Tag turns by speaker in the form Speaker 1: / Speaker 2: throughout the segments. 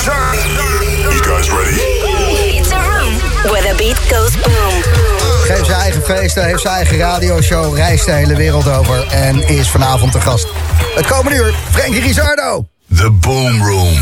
Speaker 1: You guys ready?
Speaker 2: It's a room where the beat goes boom.
Speaker 3: Geeft zijn eigen feesten, heeft zijn eigen radioshow, reist de hele wereld over en is vanavond te gast. Het komende uur, Frankie Rizardo.
Speaker 1: The Boom Room.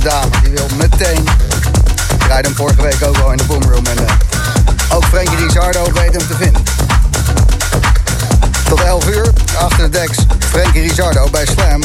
Speaker 3: Dame. Die wil meteen. Ik hem vorige week ook al in de boomroom. En uh, ook Frankie Rizardo weet hem te vinden. Tot 11 uur, achter de deks, Frankie Rizardo bij Slam.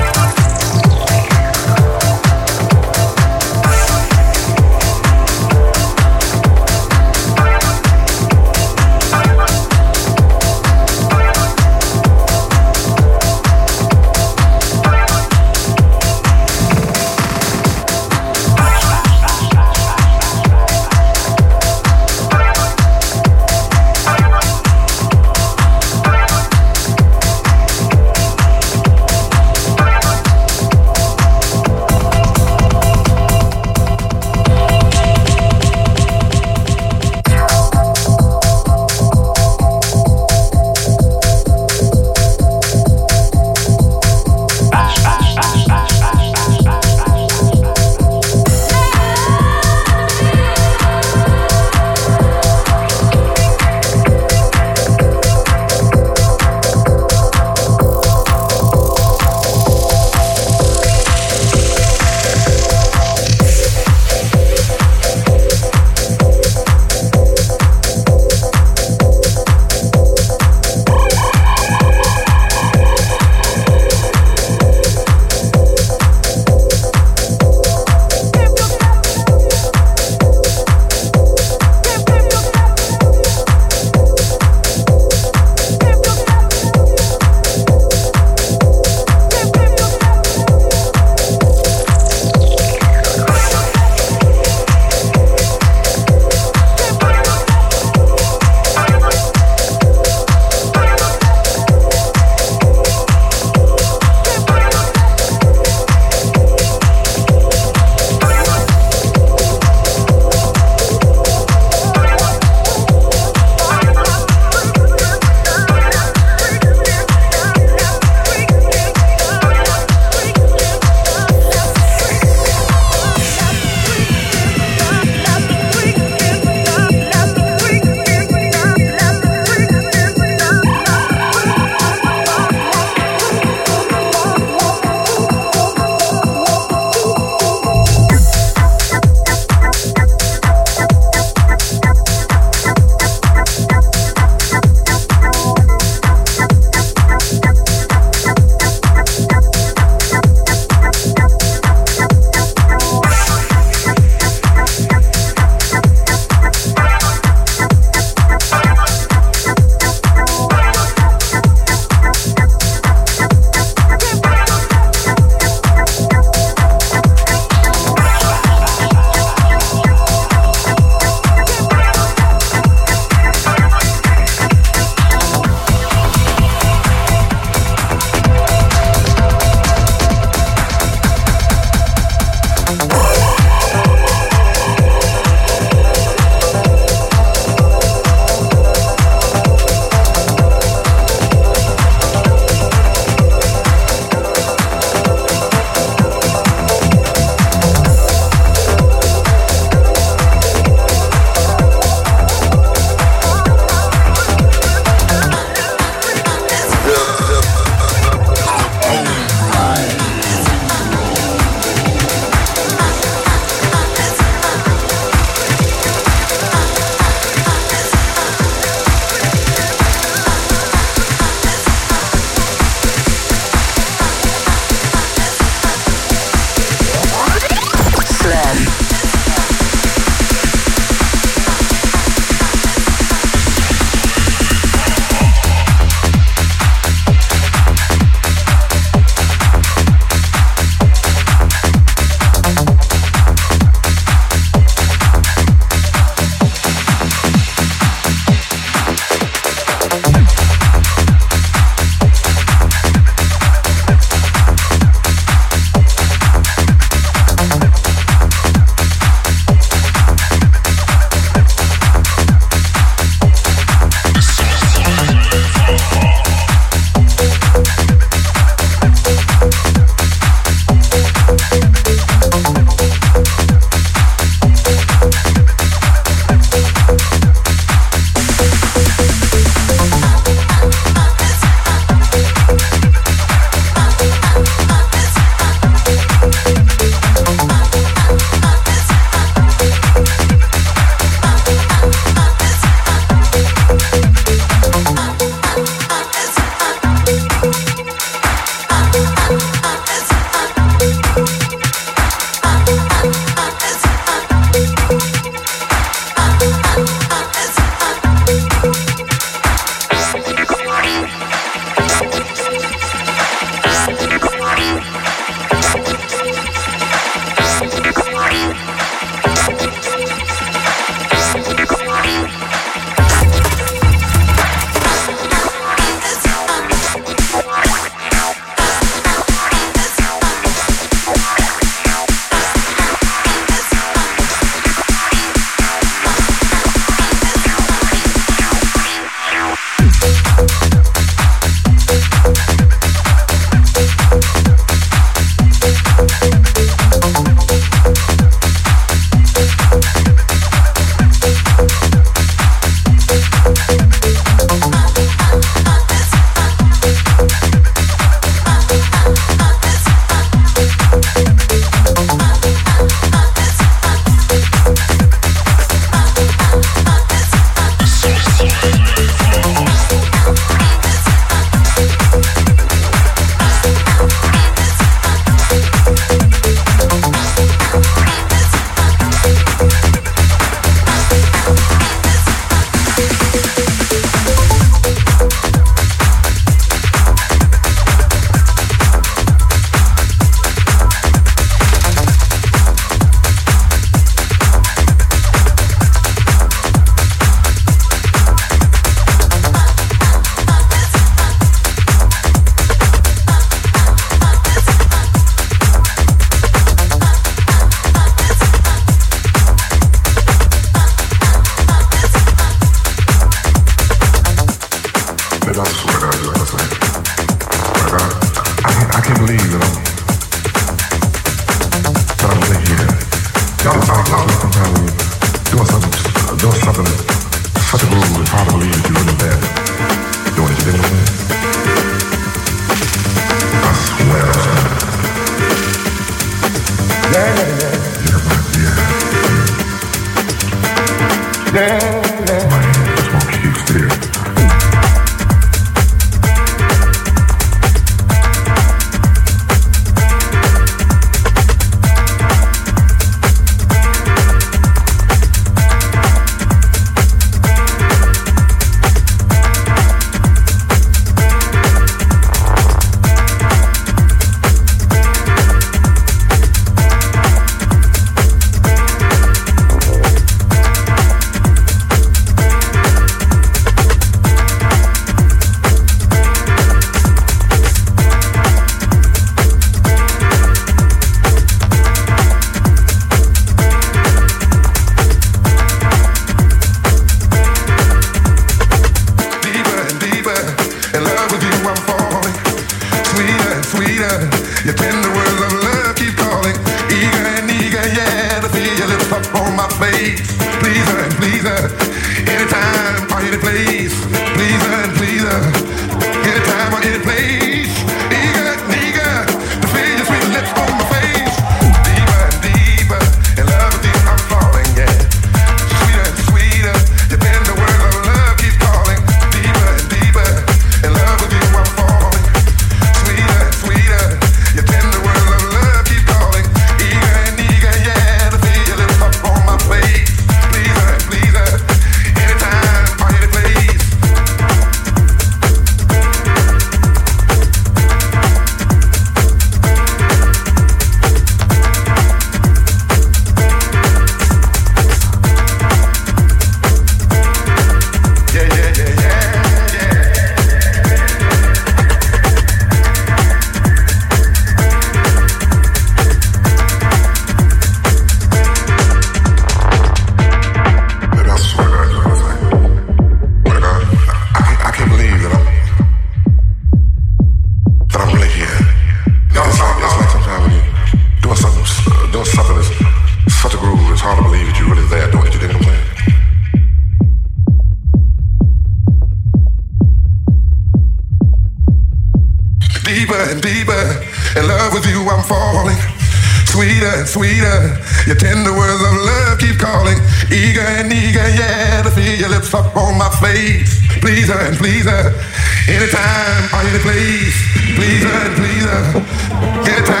Speaker 3: Get it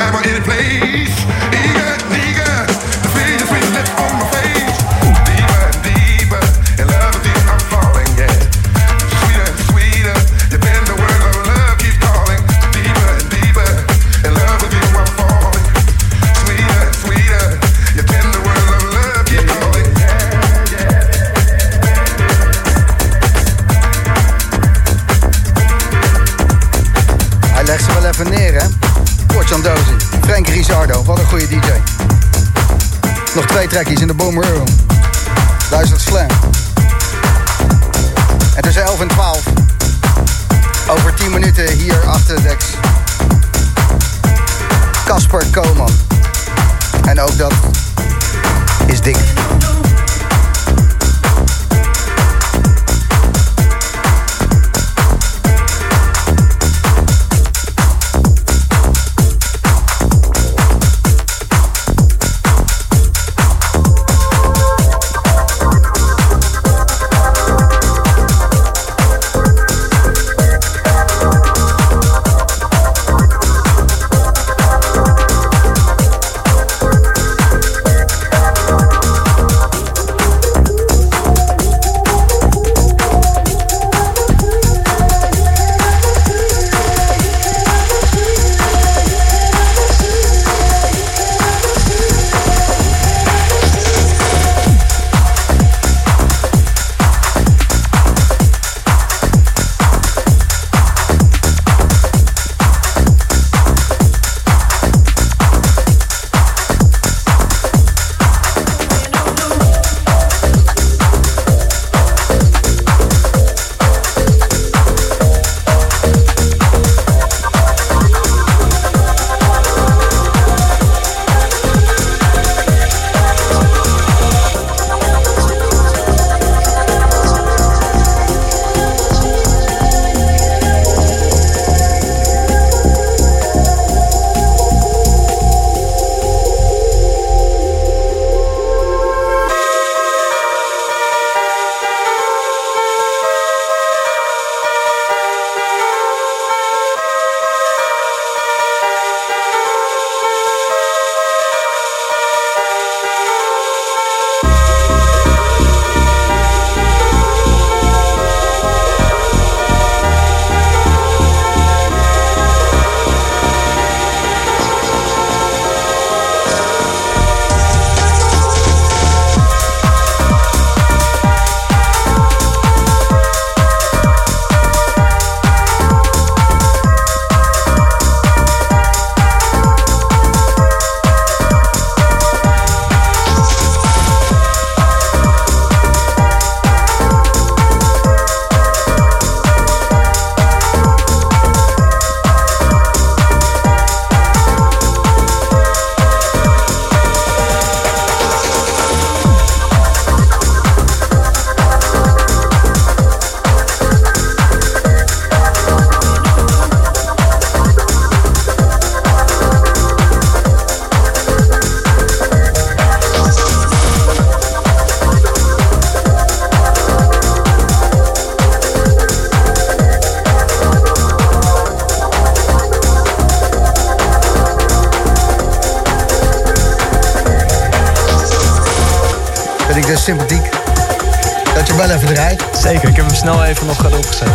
Speaker 3: even
Speaker 4: nog erop gezet.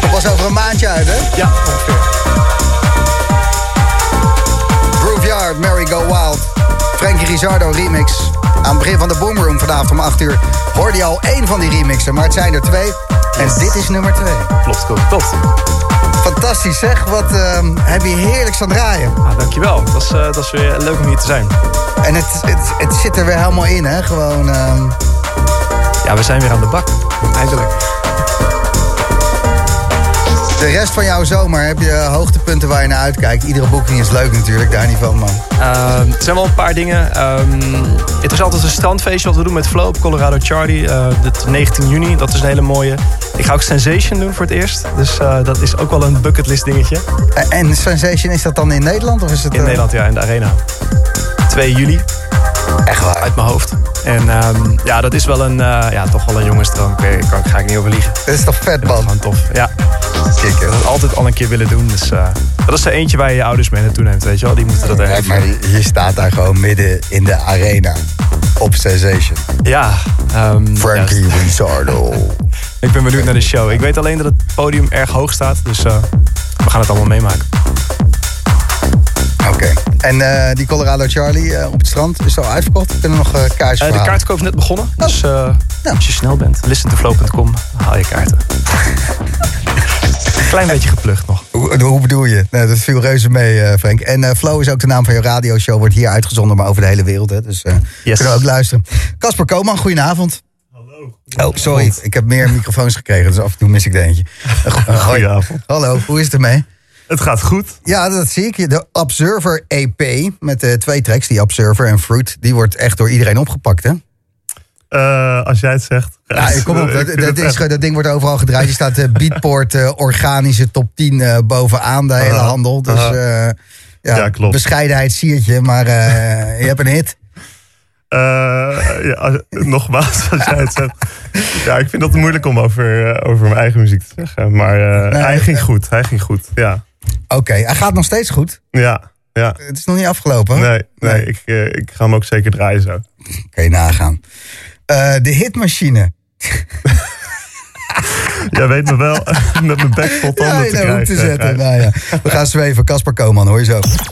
Speaker 3: Dat was over een maandje uit, hè?
Speaker 4: Ja, ongeveer.
Speaker 3: Grooveyard, Mary Go Wild. Frankie Rizardo remix. Aan het begin van de Boomroom vanavond om 8 uur hoorde je al één van die remixen. Maar het zijn er twee. En dit is nummer twee.
Speaker 4: Klopt, klopt, klopt.
Speaker 3: Fantastisch zeg. Wat ehm, heb je heerlijk aan draaien.
Speaker 4: Ah, dankjewel. Dat is, eh, dat is weer leuk om hier te zijn.
Speaker 3: En het, het, het zit er weer helemaal in, hè? Gewoon... ehm,
Speaker 4: Ja, we zijn weer aan de bak. Eindelijk.
Speaker 3: De rest van jouw zomer heb je hoogtepunten waar je naar uitkijkt. Iedere boeking is leuk natuurlijk, daar niet van, man.
Speaker 4: Ehm, er zijn wel een paar dingen. Ehm, het is altijd een strandfeestje wat we doen met Flow op Colorado Charlie. eh dit 19 juni, dat is een hele mooie. Ik ga ook Sensation doen voor het eerst. Dus eh, dat is ook wel een bucketlist dingetje.
Speaker 3: En Sensation, is dat dan in Nederland? Of is het,
Speaker 4: In
Speaker 3: eh,
Speaker 4: Nederland, ja, in de Arena. 2 juli,
Speaker 3: Echt waar?
Speaker 4: uit mijn hoofd. En ehm, ja, dat is wel een, eh, ja, toch wel een jongensdroom. Kan, ga ik niet over liegen.
Speaker 3: Dat is toch vet,
Speaker 4: Dat is
Speaker 3: man?
Speaker 4: gewoon tof. Ja,
Speaker 3: Kikker.
Speaker 4: dat ik altijd al een keer willen doen. Dus eh, dat is er eentje waar je je ouders mee naartoe neemt, weet je wel. Die moeten dat er
Speaker 3: Ja,
Speaker 4: even...
Speaker 3: maar je staat daar gewoon midden in de arena. Op Sensation.
Speaker 4: Ja, ehm,
Speaker 3: Frankie. Rizardo.
Speaker 4: Ik ben benieuwd naar de show. Ik weet alleen dat het podium erg hoog staat. Dus eh, we gaan het allemaal meemaken.
Speaker 3: Oké. En eh, die Colorado Charlie eh, op het strand is al uitverkocht? Kunnen nog eh kaartjes
Speaker 4: Eh, de kaartkoop is net begonnen. Dus eh,
Speaker 3: Ja.
Speaker 4: als je snel bent, listentoflow.com, haal je kaarten. Een klein beetje geplucht nog.
Speaker 3: Hoe, hoe bedoel je? Nee, dat viel reuze mee, eh, Frank. En eh, Flow is ook de naam van je radioshow. Wordt hier uitgezonden, maar over de hele wereld. Hè. Dus eh
Speaker 4: Yes.
Speaker 3: kunnen we ook luisteren. Casper Koman, goedenavond.
Speaker 5: Hallo.
Speaker 3: Oh, sorry. Ik heb meer microfoons gekregen, dus af en toe mis ik de eentje.
Speaker 5: Goedenavond.
Speaker 3: Hallo, hoe is het ermee?
Speaker 5: Het gaat goed.
Speaker 3: Ja, dat zie ik. De Observer EP met de twee tracks, die Observer en Fruit, die wordt echt door iedereen opgepakt, hè?
Speaker 5: Eh, als jij het zegt.
Speaker 3: Ja, kom op, dat, dat, is, ding wordt overal gedraaid. Je staat de Beatport eh, organische top 10 eh, bovenaan de hele handel. Dus eh, ja,
Speaker 5: Ja, klopt.
Speaker 3: bescheidenheid siertje, maar eh, je hebt een hit.
Speaker 5: Eh, ja, als- nogmaals, als jij het zegt. Ja, ik vind dat moeilijk om over, eh, over mijn eigen muziek te zeggen. Maar eh, hij ging
Speaker 3: eh,
Speaker 5: goed. Hij ging goed. Ja.
Speaker 3: Oké, hij gaat nog steeds goed.
Speaker 5: Ja. Ja.
Speaker 3: Het is nog niet afgelopen.
Speaker 5: Nee, nee, Ik, eh, ik ga hem ook zeker draaien zo.
Speaker 3: Kan je nagaan. Eh, de hitmachine.
Speaker 5: Jij weet me wel met mijn bek vol
Speaker 3: Ja,
Speaker 5: tanden
Speaker 3: in
Speaker 5: te
Speaker 3: te zetten. Nou ja. We gaan zweven. Casper Koman, hoor je zo.